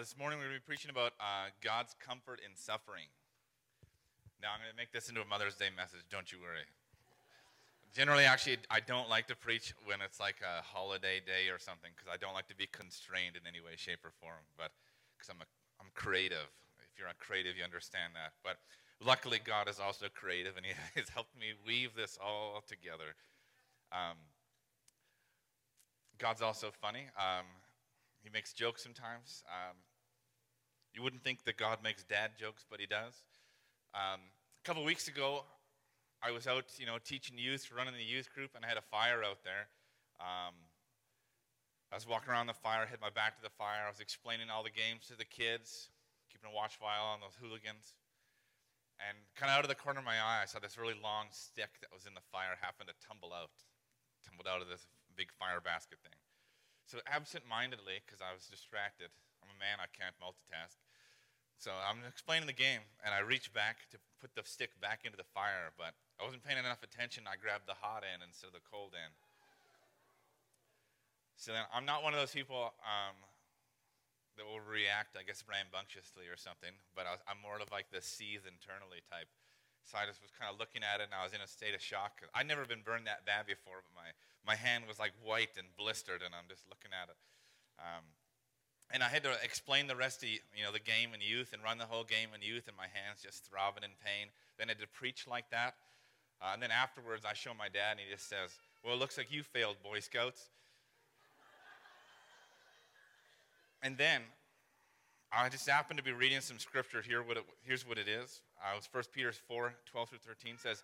this morning we're going to be preaching about uh, God's comfort in suffering. Now, I'm going to make this into a Mother's Day message, don't you worry. Generally, actually, I don't like to preach when it's like a holiday day or something because I don't like to be constrained in any way, shape, or form. But because I'm, a, I'm creative. If you're a creative, you understand that. But luckily, God is also creative and He has helped me weave this all together. Um, God's also funny. Um, he makes jokes sometimes. Um, you wouldn't think that God makes dad jokes, but he does. Um, a couple weeks ago, I was out, you know, teaching youth, running the youth group, and I had a fire out there. Um, I was walking around the fire, had my back to the fire. I was explaining all the games to the kids, keeping a watch file on those hooligans. And kind of out of the corner of my eye, I saw this really long stick that was in the fire happen to tumble out, tumbled out of this big fire basket thing. So absent-mindedly, because I was distracted, I'm a man, I can't multitask. So I'm explaining the game, and I reach back to put the stick back into the fire, but I wasn't paying enough attention. I grabbed the hot end instead of the cold end. So then I'm not one of those people um, that will react, I guess, rambunctiously or something, but I am more of like the seethe internally type. So I just was kind of looking at it, and I was in a state of shock. I'd never been burned that bad before, but my, my hand was like white and blistered, and I'm just looking at it. Um, and I had to explain the rest of you know the game in youth and run the whole game in youth, and my hands just throbbing in pain. Then I had to preach like that, uh, and then afterwards I show my dad, and he just says, "Well, it looks like you failed, Boy Scouts." and then I just happened to be reading some scripture here. What it, here's what it is. Uh, it was 1 Peter 4 12 through 13 says,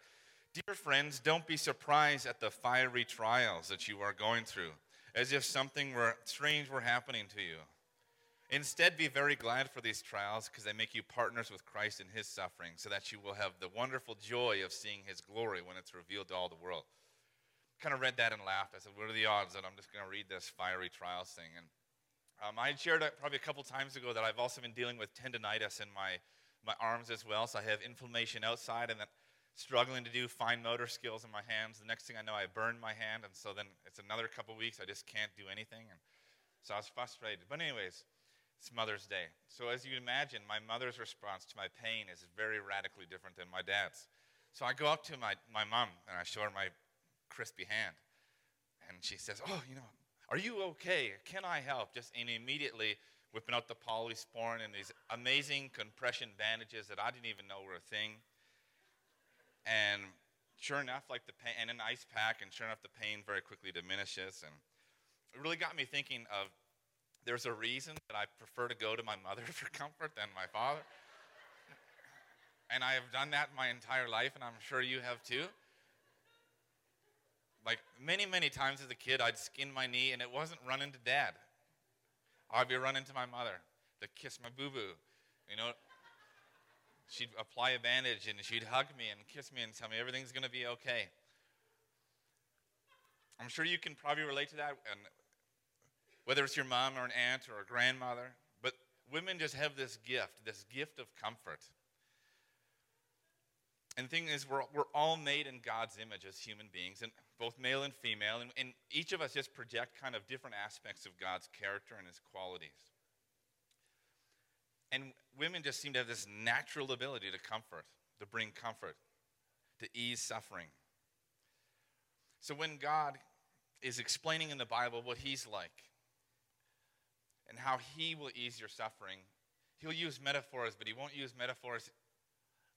Dear friends, don't be surprised at the fiery trials that you are going through, as if something were strange were happening to you. Instead, be very glad for these trials because they make you partners with Christ in his suffering, so that you will have the wonderful joy of seeing his glory when it's revealed to all the world. Kind of read that and laughed. I said, What are the odds that I'm just going to read this fiery trials thing? And um, I shared probably a couple times ago that I've also been dealing with tendonitis in my, my arms as well. So I have inflammation outside and then struggling to do fine motor skills in my hands. The next thing I know, I burn my hand. And so then it's another couple weeks. I just can't do anything. And so I was frustrated. But, anyways, it's Mother's Day. So, as you'd imagine, my mother's response to my pain is very radically different than my dad's. So I go up to my, my mom and I show her my crispy hand. And she says, Oh, you know, are you okay? Can I help? Just and immediately whipping out the polysporin and these amazing compression bandages that I didn't even know were a thing. And sure enough, like the pain, and an ice pack, and sure enough, the pain very quickly diminishes. And it really got me thinking of there's a reason that I prefer to go to my mother for comfort than my father. and I have done that my entire life, and I'm sure you have too. Like many, many times as a kid, I'd skin my knee and it wasn't running to dad. I'd be running to my mother to kiss my boo boo. You know, she'd apply a bandage and she'd hug me and kiss me and tell me everything's going to be okay. I'm sure you can probably relate to that, and whether it's your mom or an aunt or a grandmother, but women just have this gift, this gift of comfort. And the thing is, we're, we're all made in God's image as human beings, and both male and female, and, and each of us just project kind of different aspects of God's character and his qualities. And women just seem to have this natural ability to comfort, to bring comfort, to ease suffering. So when God is explaining in the Bible what he's like and how he will ease your suffering, he'll use metaphors, but he won't use metaphors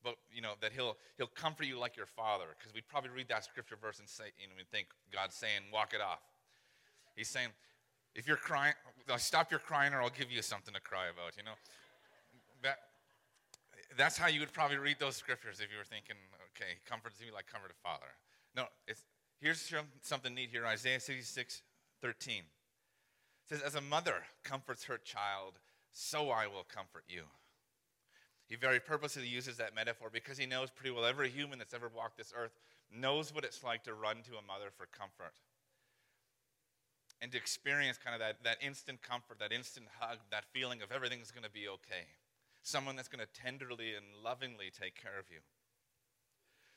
but you know that he'll he'll comfort you like your father because we'd probably read that scripture verse and say you know we think god's saying walk it off. He's saying if you're crying stop your crying or i'll give you something to cry about you know? That that's how you would probably read those scriptures if you were thinking okay he comforts me like comfort a father. No it's here's something neat here isaiah 66 13 it says as a mother comforts her child so i will comfort you he very purposely uses that metaphor because he knows pretty well every human that's ever walked this earth knows what it's like to run to a mother for comfort. And to experience kind of that, that instant comfort, that instant hug, that feeling of everything's going to be okay. Someone that's going to tenderly and lovingly take care of you.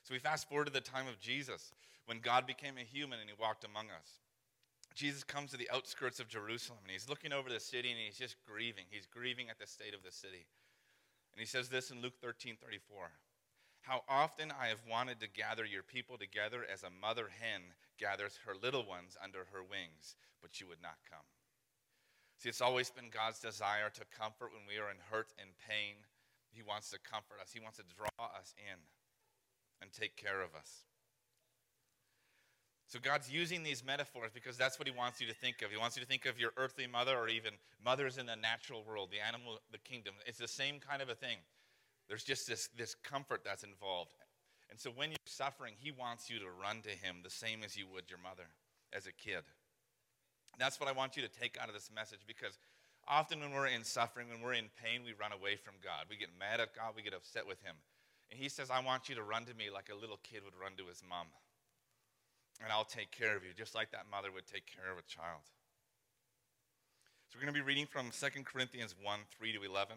So we fast forward to the time of Jesus when God became a human and he walked among us. Jesus comes to the outskirts of Jerusalem and he's looking over the city and he's just grieving. He's grieving at the state of the city. And he says this in Luke 13 34. How often I have wanted to gather your people together as a mother hen gathers her little ones under her wings, but you would not come. See, it's always been God's desire to comfort when we are in hurt and pain. He wants to comfort us, He wants to draw us in and take care of us. So God's using these metaphors because that's what he wants you to think of. He wants you to think of your earthly mother or even mothers in the natural world, the animal, the kingdom. It's the same kind of a thing. There's just this, this comfort that's involved. And so when you're suffering, he wants you to run to him the same as you would your mother as a kid. That's what I want you to take out of this message because often when we're in suffering, when we're in pain, we run away from God. We get mad at God, we get upset with him. And he says, I want you to run to me like a little kid would run to his mom and I'll take care of you, just like that mother would take care of a child. So we're going to be reading from 2 Corinthians 1 3 to 11.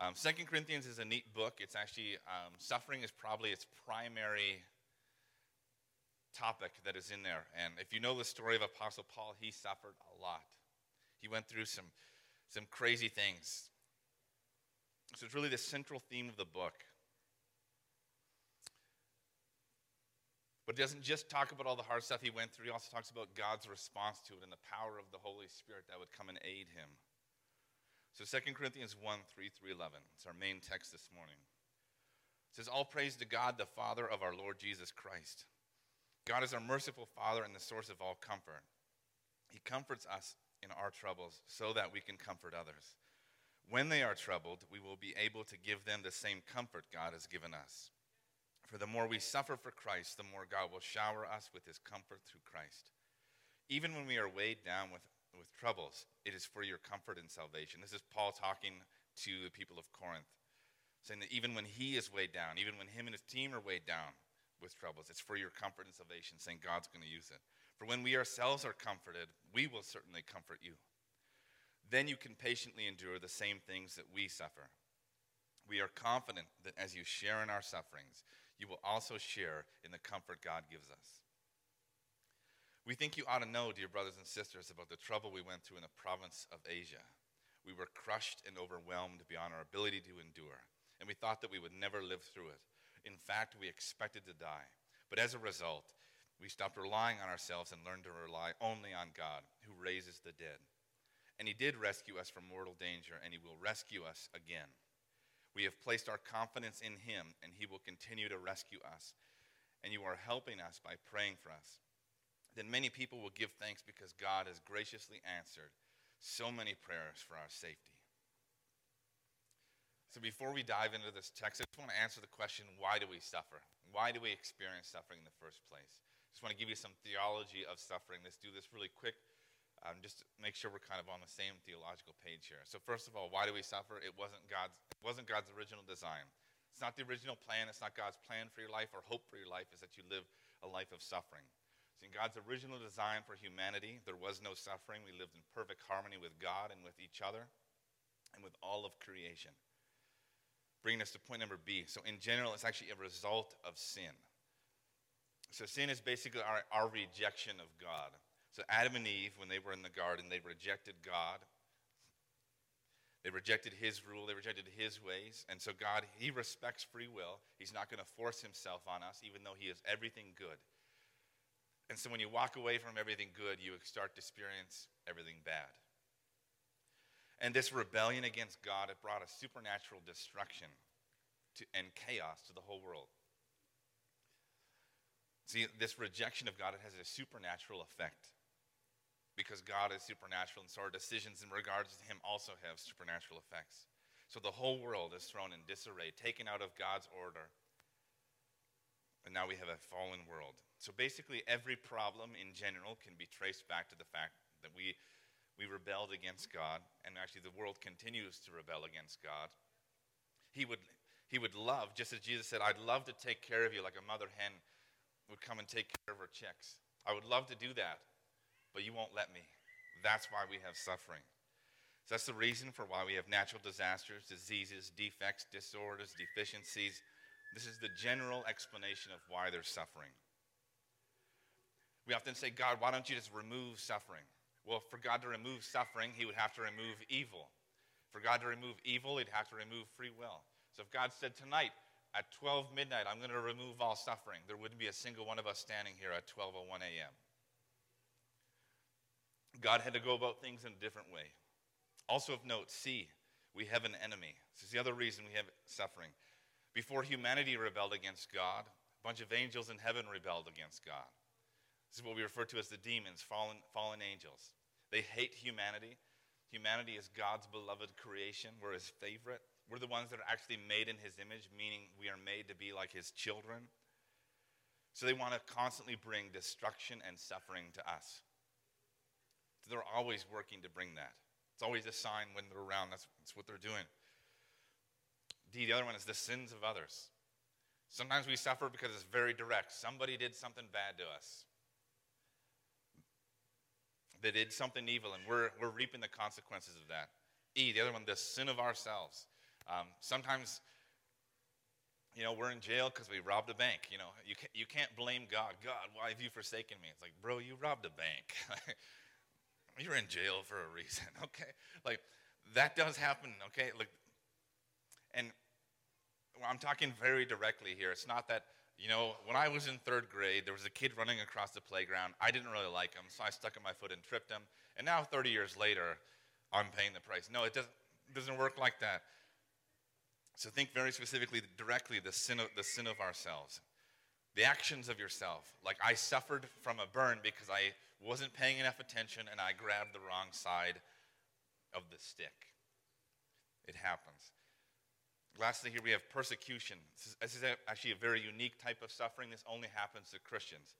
Um, 2 Corinthians is a neat book. It's actually, um, suffering is probably its primary topic that is in there. And if you know the story of Apostle Paul, he suffered a lot. He went through some, some crazy things. So it's really the central theme of the book. But it doesn't just talk about all the hard stuff he went through, he also talks about God's response to it and the power of the Holy Spirit that would come and aid him. So 2 Corinthians 1 3 through 11. It's our main text this morning. It says, All praise to God, the Father of our Lord Jesus Christ. God is our merciful Father and the source of all comfort. He comforts us in our troubles so that we can comfort others. When they are troubled, we will be able to give them the same comfort God has given us. For the more we suffer for Christ, the more God will shower us with his comfort through Christ. Even when we are weighed down with, with troubles, it is for your comfort and salvation. This is Paul talking to the people of Corinth, saying that even when he is weighed down, even when him and his team are weighed down with troubles, it's for your comfort and salvation, saying God's going to use it. For when we ourselves are comforted, we will certainly comfort you. Then you can patiently endure the same things that we suffer. We are confident that as you share in our sufferings, you will also share in the comfort God gives us. We think you ought to know, dear brothers and sisters, about the trouble we went through in the province of Asia. We were crushed and overwhelmed beyond our ability to endure, and we thought that we would never live through it. In fact, we expected to die. But as a result, we stopped relying on ourselves and learned to rely only on God, who raises the dead. And He did rescue us from mortal danger, and He will rescue us again. We have placed our confidence in Him, and He will continue to rescue us. And you are helping us by praying for us. Then many people will give thanks because God has graciously answered so many prayers for our safety. So, before we dive into this text, I just want to answer the question why do we suffer? Why do we experience suffering in the first place? I just want to give you some theology of suffering. Let's do this really quick um, just make sure we're kind of on the same theological page here. So first of all, why do we suffer? It wasn't God's, it wasn't God's original design. It's not the original plan. It's not God's plan for your life or hope for your life is that you live a life of suffering. In God's original design for humanity, there was no suffering. We lived in perfect harmony with God and with each other and with all of creation. Bringing us to point number B. So in general, it's actually a result of sin. So sin is basically our, our rejection of God. So Adam and Eve, when they were in the garden, they rejected God. They rejected his rule, they rejected his ways. And so God, he respects free will. He's not going to force himself on us, even though he is everything good. And so when you walk away from everything good, you start to experience everything bad. And this rebellion against God, it brought a supernatural destruction to, and chaos to the whole world. See, this rejection of God, it has a supernatural effect because God is supernatural, and so our decisions in regards to Him also have supernatural effects. So the whole world is thrown in disarray, taken out of God's order, and now we have a fallen world. So basically, every problem in general can be traced back to the fact that we, we rebelled against God, and actually the world continues to rebel against God. He would, he would love, just as Jesus said, I'd love to take care of you like a mother hen would come and take care of her chicks. I would love to do that but you won't let me. That's why we have suffering. So that's the reason for why we have natural disasters, diseases, defects, disorders, deficiencies. This is the general explanation of why there's suffering. We often say, God, why don't you just remove suffering? Well, for God to remove suffering, he would have to remove evil. For God to remove evil, he'd have to remove free will. So if God said tonight at 12 midnight, I'm going to remove all suffering, there wouldn't be a single one of us standing here at 12:01 a.m. God had to go about things in a different way. Also of note, C, we have an enemy. This is the other reason we have suffering. Before humanity rebelled against God, a bunch of angels in heaven rebelled against God. This is what we refer to as the demons, fallen, fallen angels. They hate humanity. Humanity is God's beloved creation. We're his favorite. We're the ones that are actually made in his image, meaning we are made to be like his children. So they want to constantly bring destruction and suffering to us. They're always working to bring that. It's always a sign when they're around. That's, that's what they're doing. D, the other one is the sins of others. Sometimes we suffer because it's very direct. Somebody did something bad to us. They did something evil, and we're, we're reaping the consequences of that. E, the other one, the sin of ourselves. Um, sometimes, you know, we're in jail because we robbed a bank. You know, you can't, you can't blame God. God, why have you forsaken me? It's like, bro, you robbed a bank. You're in jail for a reason, okay? Like, that does happen, okay? Like, and I'm talking very directly here. It's not that, you know, when I was in third grade, there was a kid running across the playground. I didn't really like him, so I stuck in my foot and tripped him. And now, 30 years later, I'm paying the price. No, it doesn't, it doesn't work like that. So think very specifically, directly, the sin of, the sin of ourselves. The actions of yourself. Like I suffered from a burn because I wasn't paying enough attention and I grabbed the wrong side of the stick. It happens. Lastly, here we have persecution. This is, actually a very unique type of suffering. This only happens to Christians.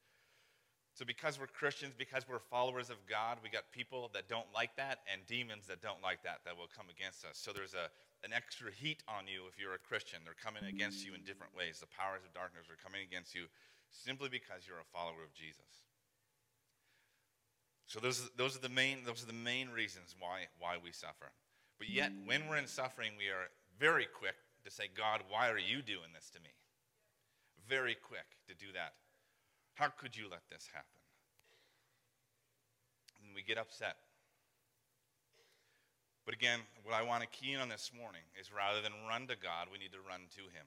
So, because we're Christians, because we're followers of God, we got people that don't like that and demons that don't like that that will come against us. So, there's a, an extra heat on you if you're a Christian. They're coming against you in different ways. The powers of darkness are coming against you simply because you're a follower of Jesus. So, those, those, are, the main, those are the main reasons why, why we suffer. But yet, when we're in suffering, we are very quick to say, God, why are you doing this to me? Very quick to do that. How could you let this happen? And we get upset. But again, what I want to key in on this morning is rather than run to God, we need to run to Him.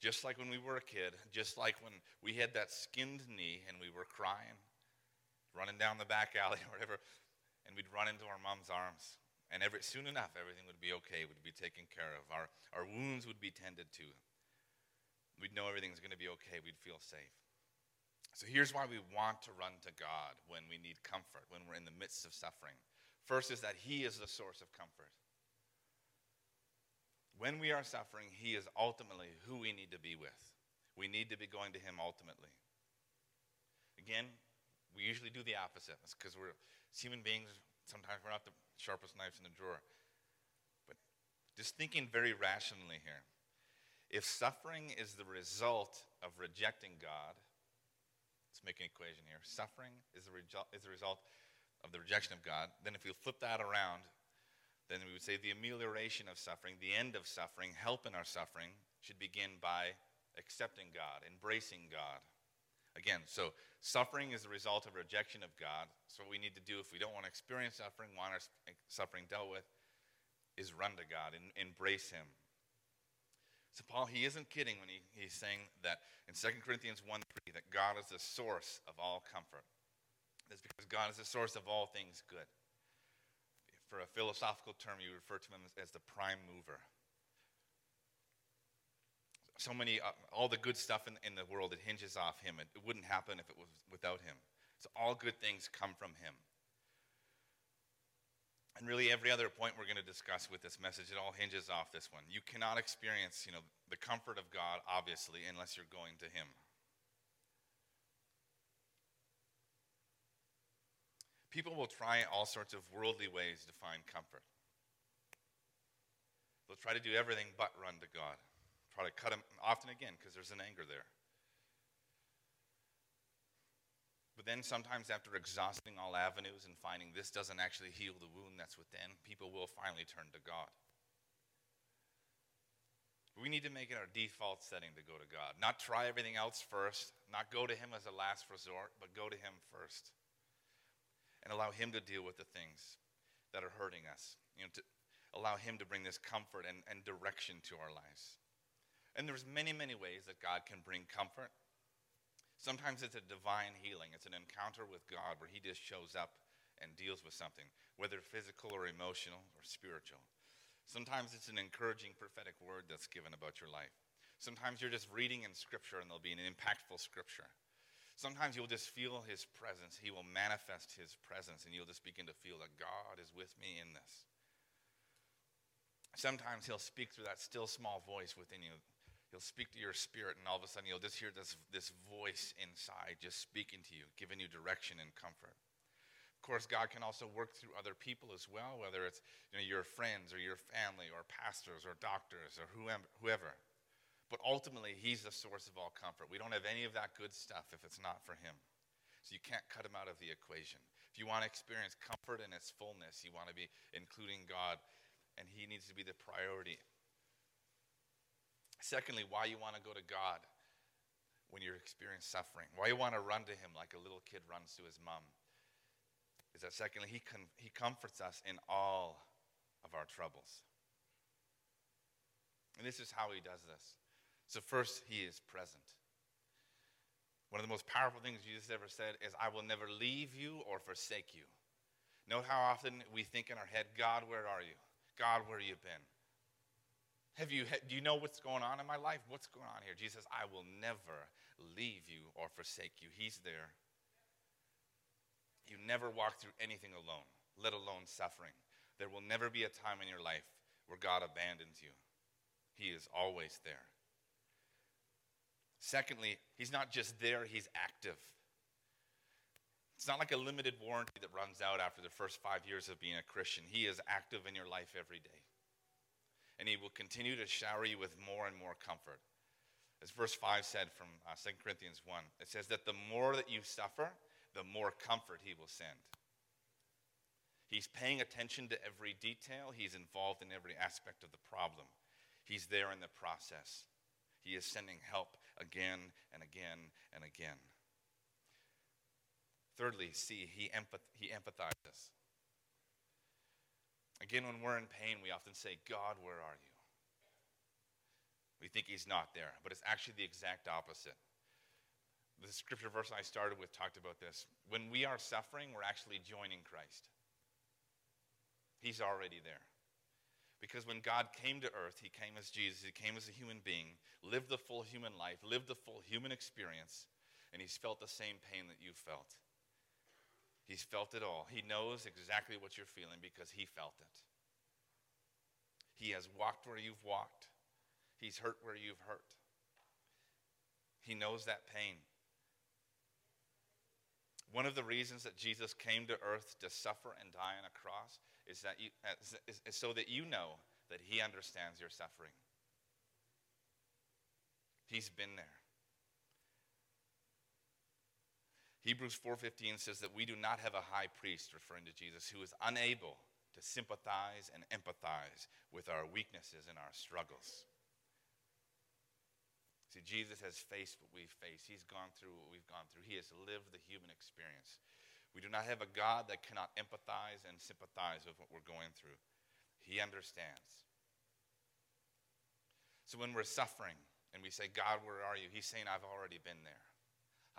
Just like when we were a kid, just like when we had that skinned knee and we were crying, running down the back alley or whatever, and we'd run into our mom's arms. And every, soon enough, everything would be okay, would be taken care of. Our, our wounds would be tended to. We'd know everything's going to be okay. We'd feel safe. So here's why we want to run to God when we need comfort, when we're in the midst of suffering. First is that He is the source of comfort. When we are suffering, He is ultimately who we need to be with. We need to be going to Him ultimately. Again, we usually do the opposite. It's because we're human beings. Sometimes we're not the sharpest knives in the drawer. But just thinking very rationally here. If suffering is the result of rejecting God, let's make an equation here. Suffering is a, is the result of the rejection of God. Then, if we flip that around, then we would say the amelioration of suffering, the end of suffering, help in our suffering, should begin by accepting God, embracing God. Again, so suffering is the result of rejection of God. So, what we need to do if we don't want to experience suffering, want our suffering dealt with, is run to God and embrace Him. So, Paul, he isn't kidding when he, he's saying that in 2 Corinthians 1 3, that God is the source of all comfort. That's because God is the source of all things good. For a philosophical term, you refer to him as the prime mover. So many, uh, all the good stuff in, in the world, it hinges off him. It, it wouldn't happen if it was without him. So all good things come from him. And really, every other point we're going to discuss with this message, it all hinges off this one. You cannot experience, you know, the comfort of God, obviously, unless you're going to Him. People will try all sorts of worldly ways to find comfort. They'll try to do everything but run to God. Try to cut Him often again because there's an anger there. But then sometimes, after exhausting all avenues and finding this doesn't actually heal the wound that's within, people will finally turn to God. We need to make it our default setting to go to God. Not try everything else first, not go to Him as a last resort, but go to Him first. And allow Him to deal with the things that are hurting us. You know, to allow Him to bring this comfort and, and direction to our lives. And there's many, many ways that God can bring comfort. Sometimes it's a divine healing. It's an encounter with God where He just shows up and deals with something, whether physical or emotional or spiritual. Sometimes it's an encouraging prophetic word that's given about your life. Sometimes you're just reading in Scripture and there'll be an impactful Scripture. Sometimes you'll just feel His presence. He will manifest His presence and you'll just begin to feel that God is with me in this. Sometimes He'll speak through that still small voice within you. He'll speak to your spirit, and all of a sudden you'll just hear this, this voice inside just speaking to you, giving you direction and comfort. Of course, God can also work through other people as well, whether it's you know, your friends or your family or pastors or doctors or whoever. But ultimately, He's the source of all comfort. We don't have any of that good stuff if it's not for Him. So you can't cut Him out of the equation. If you want to experience comfort in its fullness, you want to be including God, and He needs to be the priority. Secondly, why you want to go to God when you're experiencing suffering, why you want to run to Him like a little kid runs to his mom is that secondly, he, con- he comforts us in all of our troubles. And this is how he does this. So, first, he is present. One of the most powerful things Jesus ever said is, I will never leave you or forsake you. Note how often we think in our head, God, where are you? God, where have you been? Have you, do you know what's going on in my life? What's going on here? Jesus I will never leave you or forsake you. He's there you never walk through anything alone, let alone suffering. There will never be a time in your life where God abandons you. He is always there. Secondly, He's not just there, He's active. It's not like a limited warranty that runs out after the first five years of being a Christian. He is active in your life every day. And He will continue to shower you with more and more comfort. As verse 5 said from uh, 2 Corinthians 1, it says that the more that you suffer, the more comfort he will send. He's paying attention to every detail, he's involved in every aspect of the problem. He's there in the process. He is sending help again and again and again. Thirdly, see, he, empath- he empathizes. Again, when we're in pain, we often say, God, where are you? We think he's not there, but it's actually the exact opposite the scripture verse I started with talked about this. When we are suffering, we're actually joining Christ. He's already there. Because when God came to earth, he came as Jesus, he came as a human being, lived the full human life, lived the full human experience, and he's felt the same pain that you felt. He's felt it all. He knows exactly what you're feeling because he felt it. He has walked where you've walked, he's hurt where you've hurt. He knows that pain. One of the reasons that Jesus came to earth to suffer and die on a cross is, that you, is, is so that you know that he understands your suffering. He's been there. Hebrews 4:15 says that we do not have a high priest referring to Jesus who is unable to sympathize and empathize with our weaknesses and our struggles. See, Jesus has faced what we've faced. He's gone through what we've gone through. He has lived the human experience. We do not have a God that cannot empathize and sympathize with what we're going through. He understands. So when we're suffering and we say, God, where are you? He's saying, I've already been there.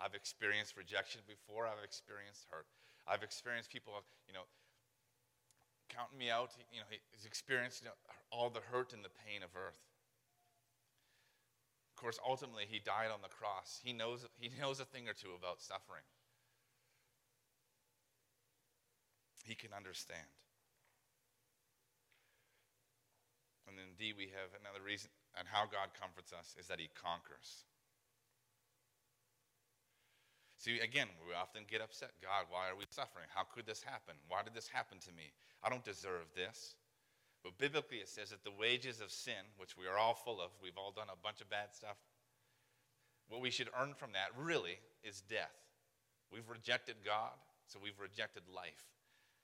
I've experienced rejection before, I've experienced hurt. I've experienced people, you know, counting me out. You know, he's experienced you know, all the hurt and the pain of earth. Of course, ultimately, he died on the cross. He knows, he knows a thing or two about suffering. He can understand. And indeed, we have another reason, and how God comforts us is that he conquers. See, again, we often get upset. God, why are we suffering? How could this happen? Why did this happen to me? I don't deserve this. But biblically, it says that the wages of sin, which we are all full of, we've all done a bunch of bad stuff. What we should earn from that really is death. We've rejected God, so we've rejected life.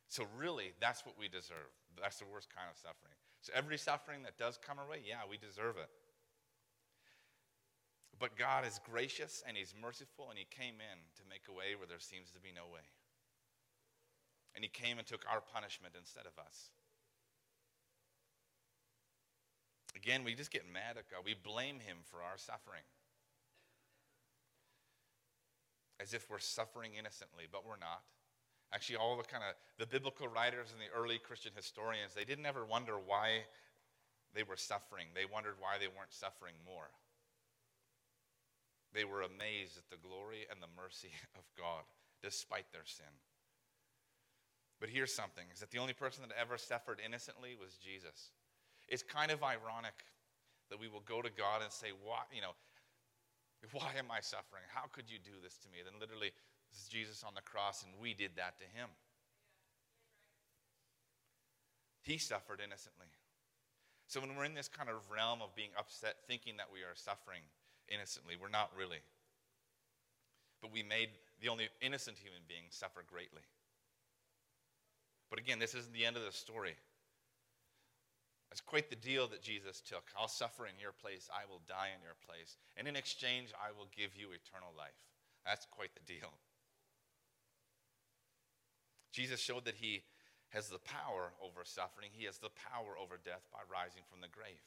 So, really, that's what we deserve. That's the worst kind of suffering. So, every suffering that does come our way, yeah, we deserve it. But God is gracious and He's merciful, and He came in to make a way where there seems to be no way. And He came and took our punishment instead of us. Again, we just get mad at God. We blame Him for our suffering. As if we're suffering innocently, but we're not. Actually, all the kind of the biblical writers and the early Christian historians, they didn't ever wonder why they were suffering. They wondered why they weren't suffering more. They were amazed at the glory and the mercy of God despite their sin. But here's something is that the only person that ever suffered innocently was Jesus. It's kind of ironic that we will go to God and say, Why, you know, why am I suffering? How could you do this to me? Then literally, this is Jesus on the cross, and we did that to him. He suffered innocently. So when we're in this kind of realm of being upset, thinking that we are suffering, innocently. We're not really. But we made the only innocent human being suffer greatly. But again, this isn't the end of the story. It's quite the deal that Jesus took. I'll suffer in your place, I will die in your place. And in exchange, I will give you eternal life. That's quite the deal. Jesus showed that he has the power over suffering, he has the power over death by rising from the grave.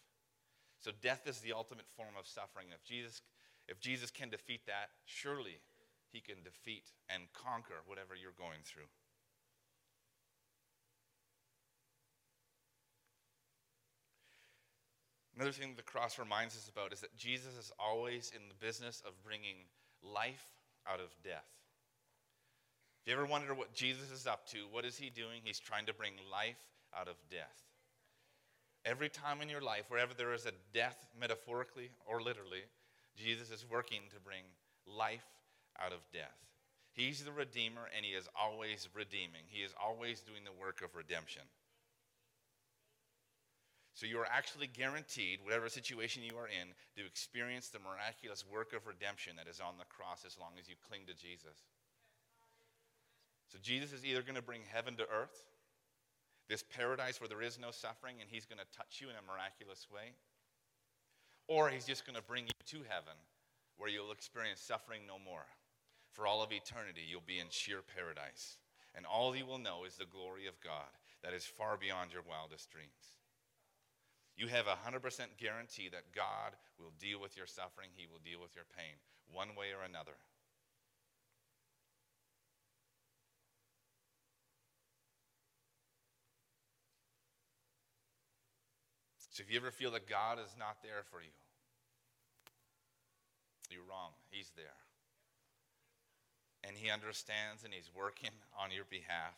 So death is the ultimate form of suffering. If Jesus, if Jesus can defeat that, surely he can defeat and conquer whatever you're going through. Another thing the cross reminds us about is that Jesus is always in the business of bringing life out of death. If you ever wonder what Jesus is up to, what is he doing? He's trying to bring life out of death. Every time in your life, wherever there is a death, metaphorically or literally, Jesus is working to bring life out of death. He's the Redeemer, and He is always redeeming. He is always doing the work of redemption. So you are actually guaranteed, whatever situation you are in, to experience the miraculous work of redemption that is on the cross as long as you cling to Jesus. So Jesus is either going to bring heaven to earth this paradise where there is no suffering and he's going to touch you in a miraculous way. Or he's just going to bring you to heaven where you'll experience suffering no more. For all of eternity, you'll be in sheer paradise. And all you will know is the glory of God that is far beyond your wildest dreams. You have a 100% guarantee that God will deal with your suffering, He will deal with your pain, one way or another. So if you ever feel that God is not there for you, you're wrong. He's there. And He understands and He's working on your behalf.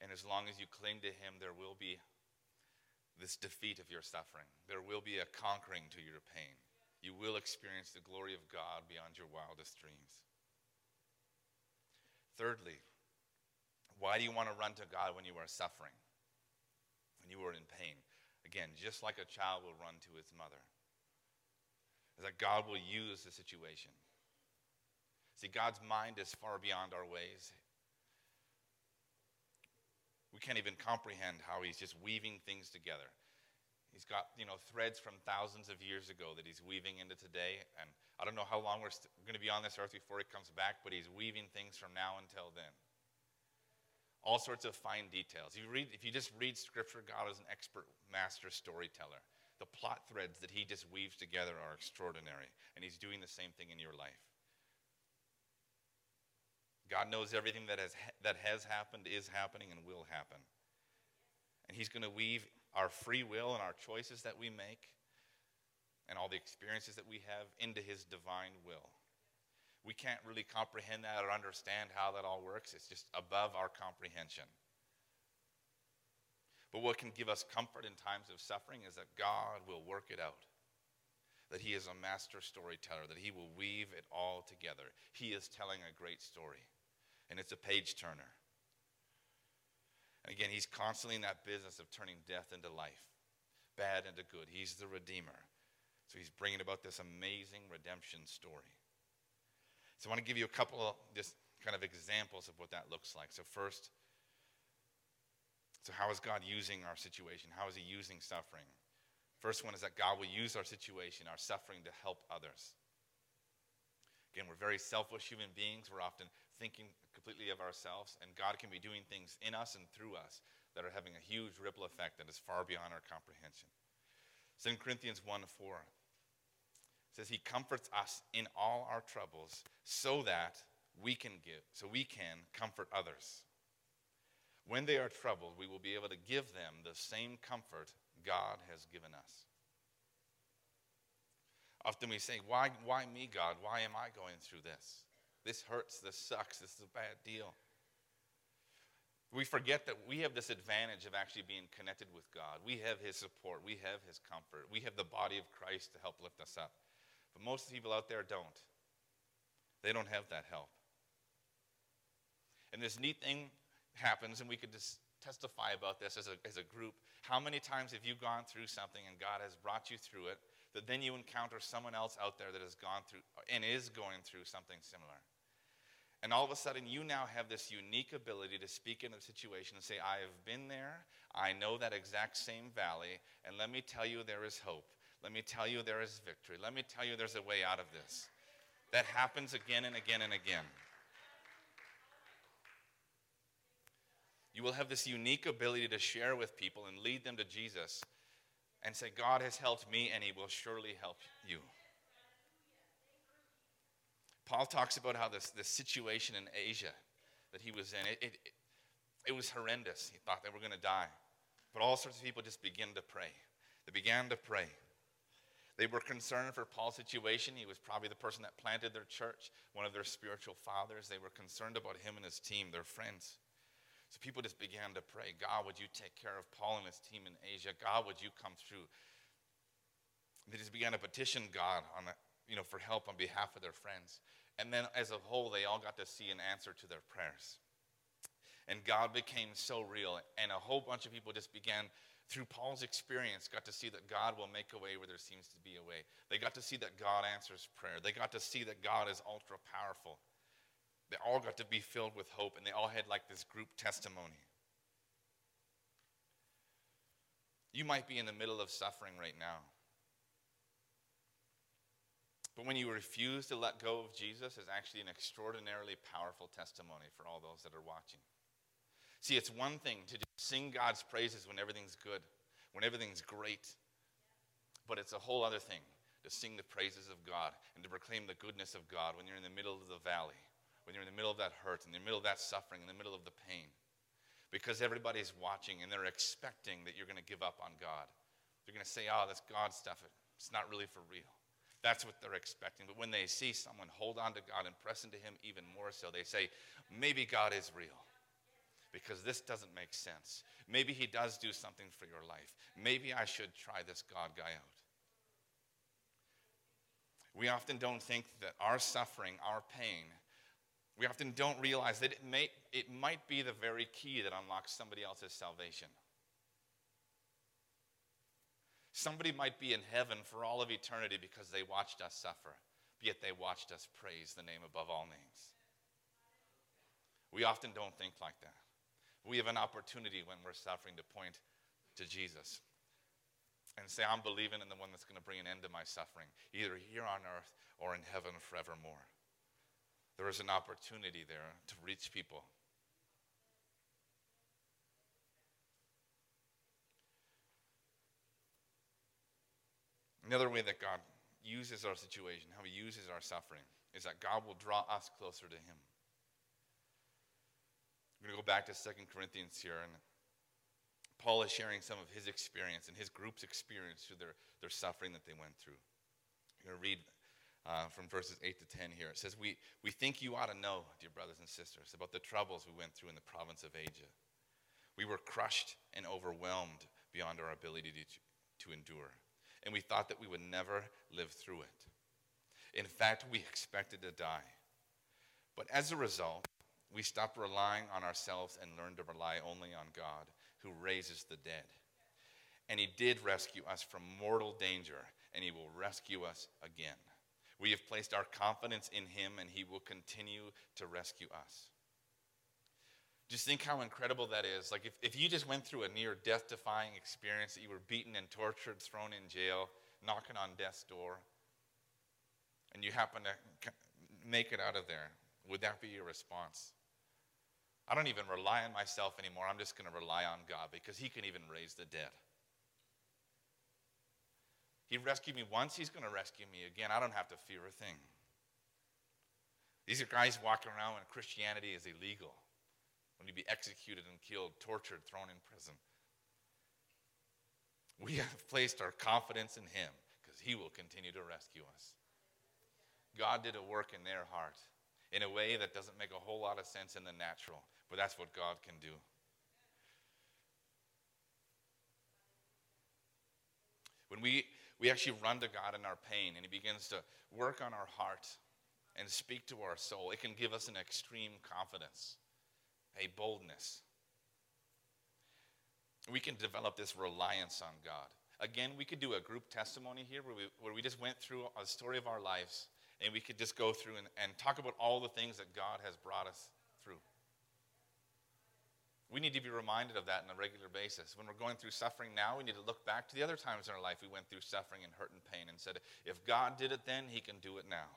And as long as you cling to Him, there will be this defeat of your suffering. There will be a conquering to your pain. You will experience the glory of God beyond your wildest dreams. Thirdly, why do you want to run to God when you are suffering, when you are in pain? Again, just like a child will run to its mother. Is that God will use the situation. See, God's mind is far beyond our ways. We can't even comprehend how He's just weaving things together. He's got, you know, threads from thousands of years ago that He's weaving into today. And I don't know how long we're, st- we're going to be on this earth before He comes back, but He's weaving things from now until then all sorts of fine details. If you, read, if you just read Scripture, God is an expert master storyteller. The plot threads that he just weaves together are extraordinary, and he's doing the same thing in your life. God knows everything that has, that has happened, is happening, and will happen. And he's going to weave our free will and our choices that we make and all the experiences that we have into his divine will we can't really comprehend that or understand how that all works. It's just above our comprehension. But what can give us comfort in times of suffering is that God will work it out. That He is a master storyteller, that He will weave it all together. He is telling a great story, and it's a page turner. And again, He's constantly in that business of turning death into life, bad into good. He's the Redeemer. So He's bringing about this amazing redemption story. So I want to give you a couple of just kind of examples of what that looks like. So first, so how is God using our situation? How is he using suffering? First one is that God will use our situation, our suffering to help others. Again, we're very selfish human beings. We're often thinking completely of ourselves, and God can be doing things in us and through us that are having a huge ripple effect that is far beyond our comprehension. 2 Corinthians 1 4 says, He comforts us in all our troubles so that we can give, so we can comfort others. When they are troubled, we will be able to give them the same comfort God has given us. Often we say, why, why me, God? Why am I going through this? This hurts. This sucks. This is a bad deal. We forget that we have this advantage of actually being connected with God. We have His support. We have His comfort. We have the body of Christ to help lift us up. But most people out there don't. They don't have that help. And this neat thing happens, and we could just testify about this as a, as a group. How many times have you gone through something and God has brought you through it that then you encounter someone else out there that has gone through and is going through something similar. And all of a sudden, you now have this unique ability to speak in a situation and say, I have been there. I know that exact same valley. And let me tell you, there is hope. Let me tell you, there is victory. Let me tell you, there's a way out of this. That happens again and again and again. You will have this unique ability to share with people and lead them to Jesus and say, God has helped me and he will surely help you. Paul talks about how this, this situation in Asia that he was in, it, it, it was horrendous. He thought they were going to die. But all sorts of people just began to pray. They began to pray. They were concerned for Paul's situation. He was probably the person that planted their church, one of their spiritual fathers. They were concerned about him and his team, their friends. So people just began to pray God, would you take care of Paul and his team in Asia? God, would you come through? They just began to petition God on a, you know, for help on behalf of their friends. And then as a whole, they all got to see an answer to their prayers. And God became so real. And a whole bunch of people just began, through Paul's experience, got to see that God will make a way where there seems to be a way. They got to see that God answers prayer. They got to see that God is ultra powerful. They all got to be filled with hope, and they all had like this group testimony. You might be in the middle of suffering right now. But when you refuse to let go of Jesus is actually an extraordinarily powerful testimony for all those that are watching. See, it's one thing to sing God's praises when everything's good, when everything's great. But it's a whole other thing to sing the praises of God and to proclaim the goodness of God when you're in the middle of the valley when you're in the middle of that hurt, in the middle of that suffering, in the middle of the pain. Because everybody's watching and they're expecting that you're going to give up on God. They're going to say, ah, oh, this God stuff, it's not really for real. That's what they're expecting. But when they see someone hold on to God and press into Him even more so, they say, maybe God is real. Because this doesn't make sense. Maybe He does do something for your life. Maybe I should try this God guy out. We often don't think that our suffering, our pain, we often don't realize that it, may, it might be the very key that unlocks somebody else's salvation. Somebody might be in heaven for all of eternity because they watched us suffer, yet they watched us praise the name above all names. We often don't think like that. We have an opportunity when we're suffering to point to Jesus and say, I'm believing in the one that's going to bring an end to my suffering, either here on earth or in heaven forevermore there is an opportunity there to reach people. Another way that God uses our situation, how He uses our suffering, is that God will draw us closer to Him. We're going to go back to 2 Corinthians here, and Paul is sharing some of his experience and his group's experience through their, their suffering that they went through. I'm going to read uh, from verses 8 to 10 here. It says, we, we think you ought to know, dear brothers and sisters, about the troubles we went through in the province of Asia. We were crushed and overwhelmed beyond our ability to, to endure, and we thought that we would never live through it. In fact, we expected to die. But as a result, we stop relying on ourselves and learn to rely only on God, who raises the dead. And He did rescue us from mortal danger, and He will rescue us again. We have placed our confidence in him, and he will continue to rescue us. Just think how incredible that is. Like, if, if you just went through a near death defying experience, that you were beaten and tortured, thrown in jail, knocking on death's door, and you happen to make it out of there, would that be your response? I don't even rely on myself anymore. I'm just going to rely on God because He can even raise the dead. He rescued me once, He's going to rescue me again. I don't have to fear a thing. These are guys walking around when Christianity is illegal, when you'd be executed and killed, tortured, thrown in prison. We have placed our confidence in Him because He will continue to rescue us. God did a work in their heart in a way that doesn't make a whole lot of sense in the natural, but that's what God can do. When we, we actually run to God in our pain and He begins to work on our heart and speak to our soul, it can give us an extreme confidence, a boldness. We can develop this reliance on God. Again, we could do a group testimony here where we, where we just went through a story of our lives and we could just go through and, and talk about all the things that God has brought us. We need to be reminded of that on a regular basis. When we're going through suffering now, we need to look back to the other times in our life we went through suffering and hurt and pain and said, if God did it then, He can do it now.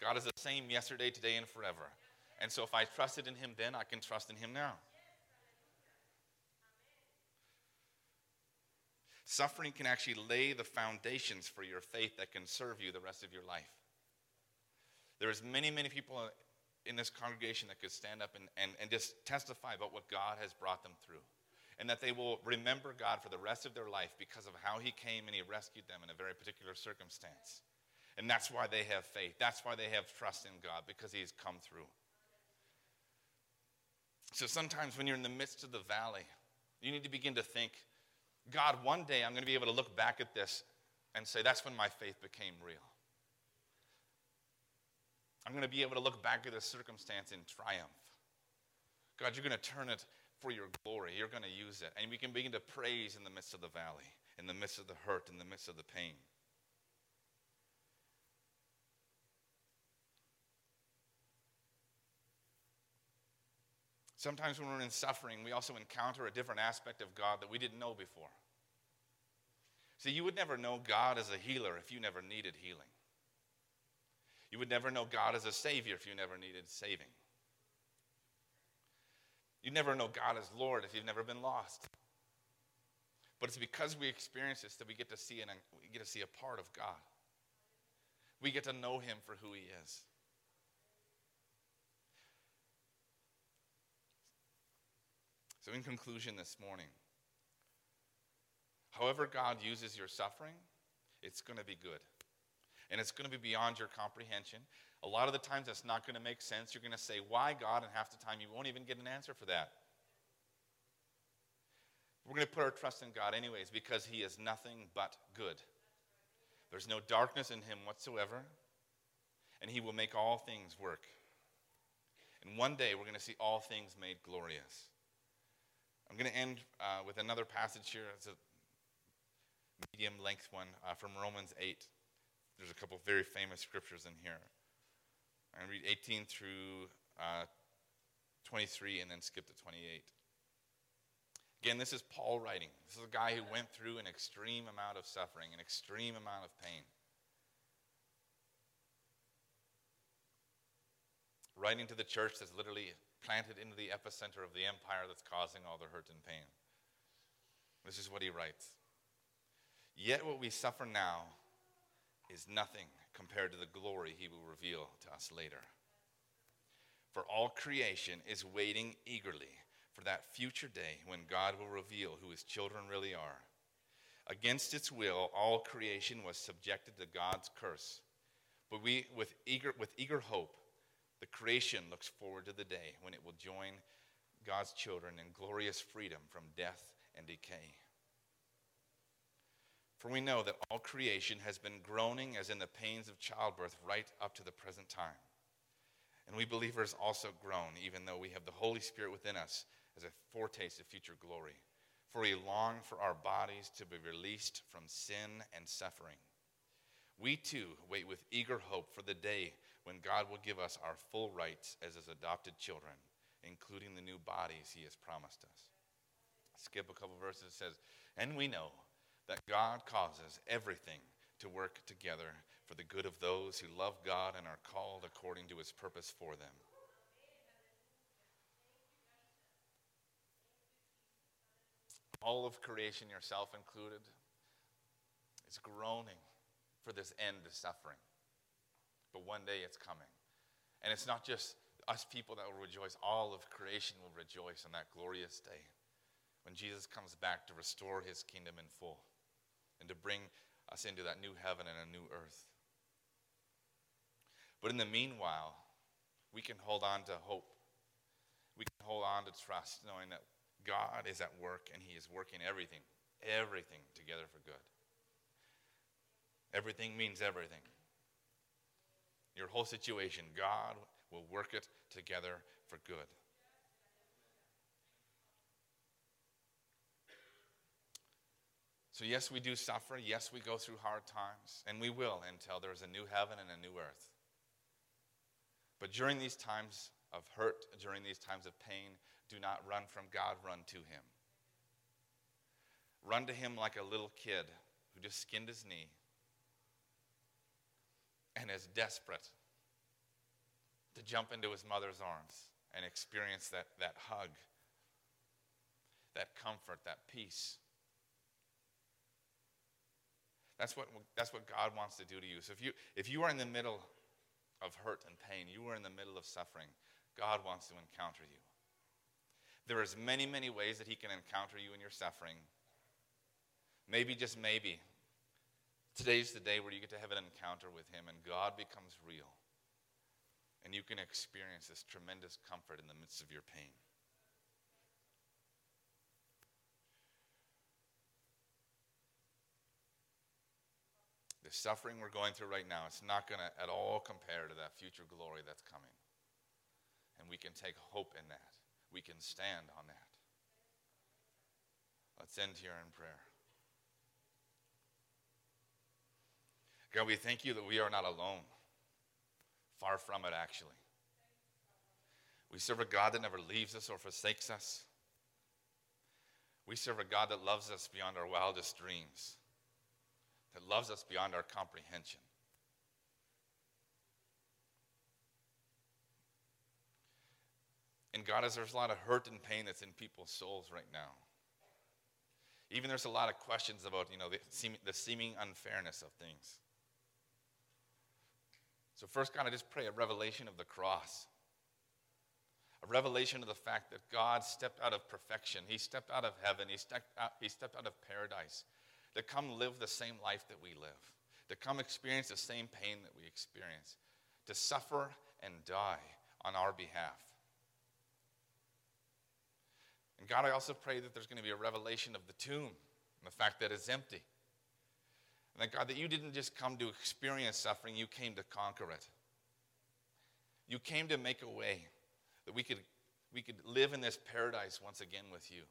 God is the same yesterday, today, and forever. And so if I trusted in Him then, I can trust in Him now. Suffering can actually lay the foundations for your faith that can serve you the rest of your life. There's many, many people in this congregation that could stand up and, and, and just testify about what God has brought them through. And that they will remember God for the rest of their life because of how He came and He rescued them in a very particular circumstance. And that's why they have faith. That's why they have trust in God because He's come through. So sometimes when you're in the midst of the valley, you need to begin to think, God, one day I'm going to be able to look back at this and say, that's when my faith became real. I'm going to be able to look back at this circumstance in triumph. God, you're going to turn it for your glory. You're going to use it. And we can begin to praise in the midst of the valley, in the midst of the hurt, in the midst of the pain. Sometimes when we're in suffering, we also encounter a different aspect of God that we didn't know before. See, you would never know God as a healer if you never needed healing. You would never know God as a Savior if you never needed saving. You'd never know God as Lord if you've never been lost. But it's because we experience this that we get to see and we get to see a part of God. We get to know Him for who He is. So, in conclusion, this morning, however God uses your suffering, it's going to be good and it's going to be beyond your comprehension. A lot of the times that's not going to make sense. You're going to say, Why, God? And half the time you won't even get an answer for that. We're going to put our trust in God anyways because He is nothing but good. There's no darkness in Him whatsoever, and He will make all things work. And one day we're going to see all things made glorious. I'm going to end uh, with another passage here. It's a medium length one uh, from Romans 8. There's a couple very famous scriptures in here. I'm going to read 18 through uh, 23 and then skip to 28. Again, this is Paul writing. This is a guy who went through an extreme amount of suffering, an extreme amount of pain. Writing to the church that's literally planted into the epicenter of the empire that's causing all the hurt and pain. This is what he writes Yet what we suffer now is nothing compared to the glory he will reveal to us later. For all creation is waiting eagerly for that future day when God will reveal who his children really are. Against its will, all creation was subjected to God's curse. But we, with eager, with eager hope, the creation looks forward to the day when it will join God's children in glorious freedom from death and decay. For we know that all creation has been groaning as in the pains of childbirth right up to the present time. And we believers also groan, even though we have the Holy Spirit within us as a foretaste of future glory. For we long for our bodies to be released from sin and suffering. We too wait with eager hope for the day when God will give us our full rights as his adopted children, including the new bodies he has promised us. Skip a couple verses, it says, And we know that God causes everything to work together for the good of those who love God and are called according to his purpose for them. All of creation, yourself included, is groaning for this end to suffering. But one day it's coming. And it's not just us people that will rejoice, all of creation will rejoice on that glorious day when Jesus comes back to restore his kingdom in full and to bring us into that new heaven and a new earth. But in the meanwhile, we can hold on to hope. We can hold on to trust, knowing that God is at work and He is working everything, everything together for good. Everything means everything. Your whole situation, God will work it together for good. So, yes, we do suffer. Yes, we go through hard times. And we will until there is a new heaven and a new earth. But during these times of hurt, during these times of pain, do not run from God, run to Him. Run to Him like a little kid who just skinned his knee and is desperate to jump into his mother's arms and experience that, that hug, that comfort, that peace. That's what, that's what God wants to do to you. So if you, if you are in the middle of hurt and pain, you are in the middle of suffering, God wants to encounter you. There is many, many ways that he can encounter you in your suffering. Maybe, just maybe, today's the day where you get to have an encounter with him and God becomes real. And you can experience this tremendous comfort in the midst of your pain. Suffering we're going through right now, it's not going to at all compare to that future glory that's coming. And we can take hope in that. We can stand on that. Let's end here in prayer. God, we thank you that we are not alone. Far from it, actually. We serve a God that never leaves us or forsakes us. We serve a God that loves us beyond our wildest dreams that loves us beyond our comprehension. And God, as there's a lot of hurt and pain that's in people's souls right now. Even there's a lot of questions about, you know, the, seem, the seeming unfairness of things. So first, God, I just pray a revelation of the cross. A revelation of the fact that God stepped out of perfection. He stepped out of heaven. He stepped out, he stepped out of paradise to come live the same life that we live, to come experience the same pain that we experience, to suffer and die on our behalf. And God, I also pray that there's going to be a revelation of the tomb and the fact that it's empty. And that God, that you didn't just come to experience suffering, you came to conquer it. You came to make a way that we could, we could live in this paradise once again with you.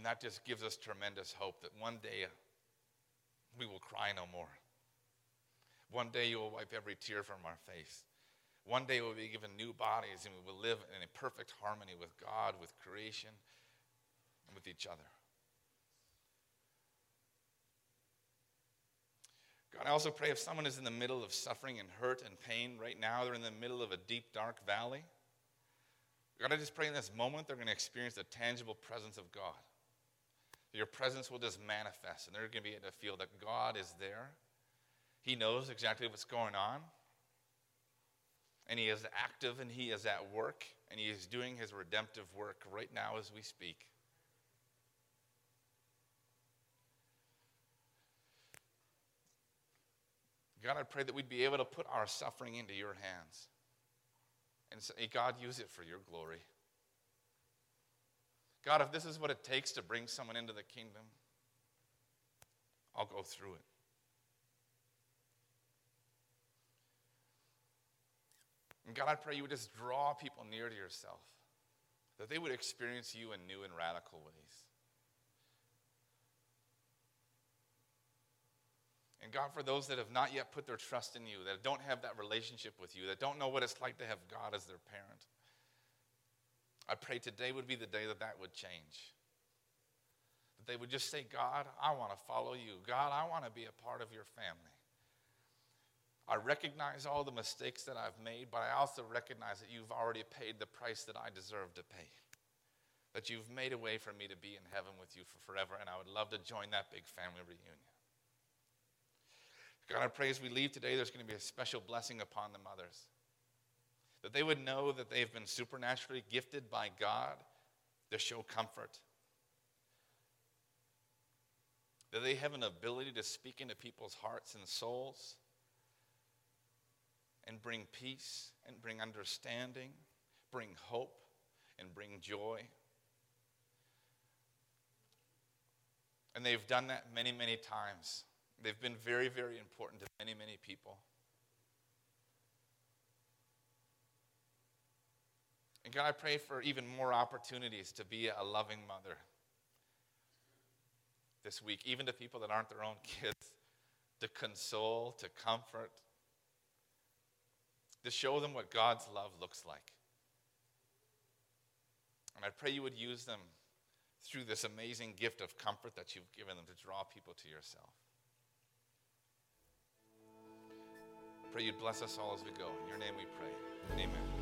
And that just gives us tremendous hope that one day we will cry no more. One day you will wipe every tear from our face. One day we'll be given new bodies and we will live in a perfect harmony with God, with creation, and with each other. God, I also pray if someone is in the middle of suffering and hurt and pain right now, they're in the middle of a deep, dark valley. God, I just pray in this moment they're going to experience the tangible presence of God. Your presence will just manifest, and they're going to be able to feel that God is there. He knows exactly what's going on, and He is active and He is at work, and He is doing His redemptive work right now as we speak. God, I pray that we'd be able to put our suffering into your hands and say, God, use it for your glory. God, if this is what it takes to bring someone into the kingdom, I'll go through it. And God, I pray you would just draw people near to yourself, that they would experience you in new and radical ways. And God, for those that have not yet put their trust in you, that don't have that relationship with you, that don't know what it's like to have God as their parent, I pray today would be the day that that would change. That they would just say, God, I want to follow you. God, I want to be a part of your family. I recognize all the mistakes that I've made, but I also recognize that you've already paid the price that I deserve to pay. That you've made a way for me to be in heaven with you for forever, and I would love to join that big family reunion. God, I pray as we leave today, there's going to be a special blessing upon the mothers. That they would know that they've been supernaturally gifted by God to show comfort. That they have an ability to speak into people's hearts and souls and bring peace and bring understanding, bring hope and bring joy. And they've done that many, many times. They've been very, very important to many, many people. And God, I pray for even more opportunities to be a loving mother this week, even to people that aren't their own kids, to console, to comfort, to show them what God's love looks like. And I pray you would use them through this amazing gift of comfort that you've given them to draw people to yourself. Pray you'd bless us all as we go. In your name we pray. Amen.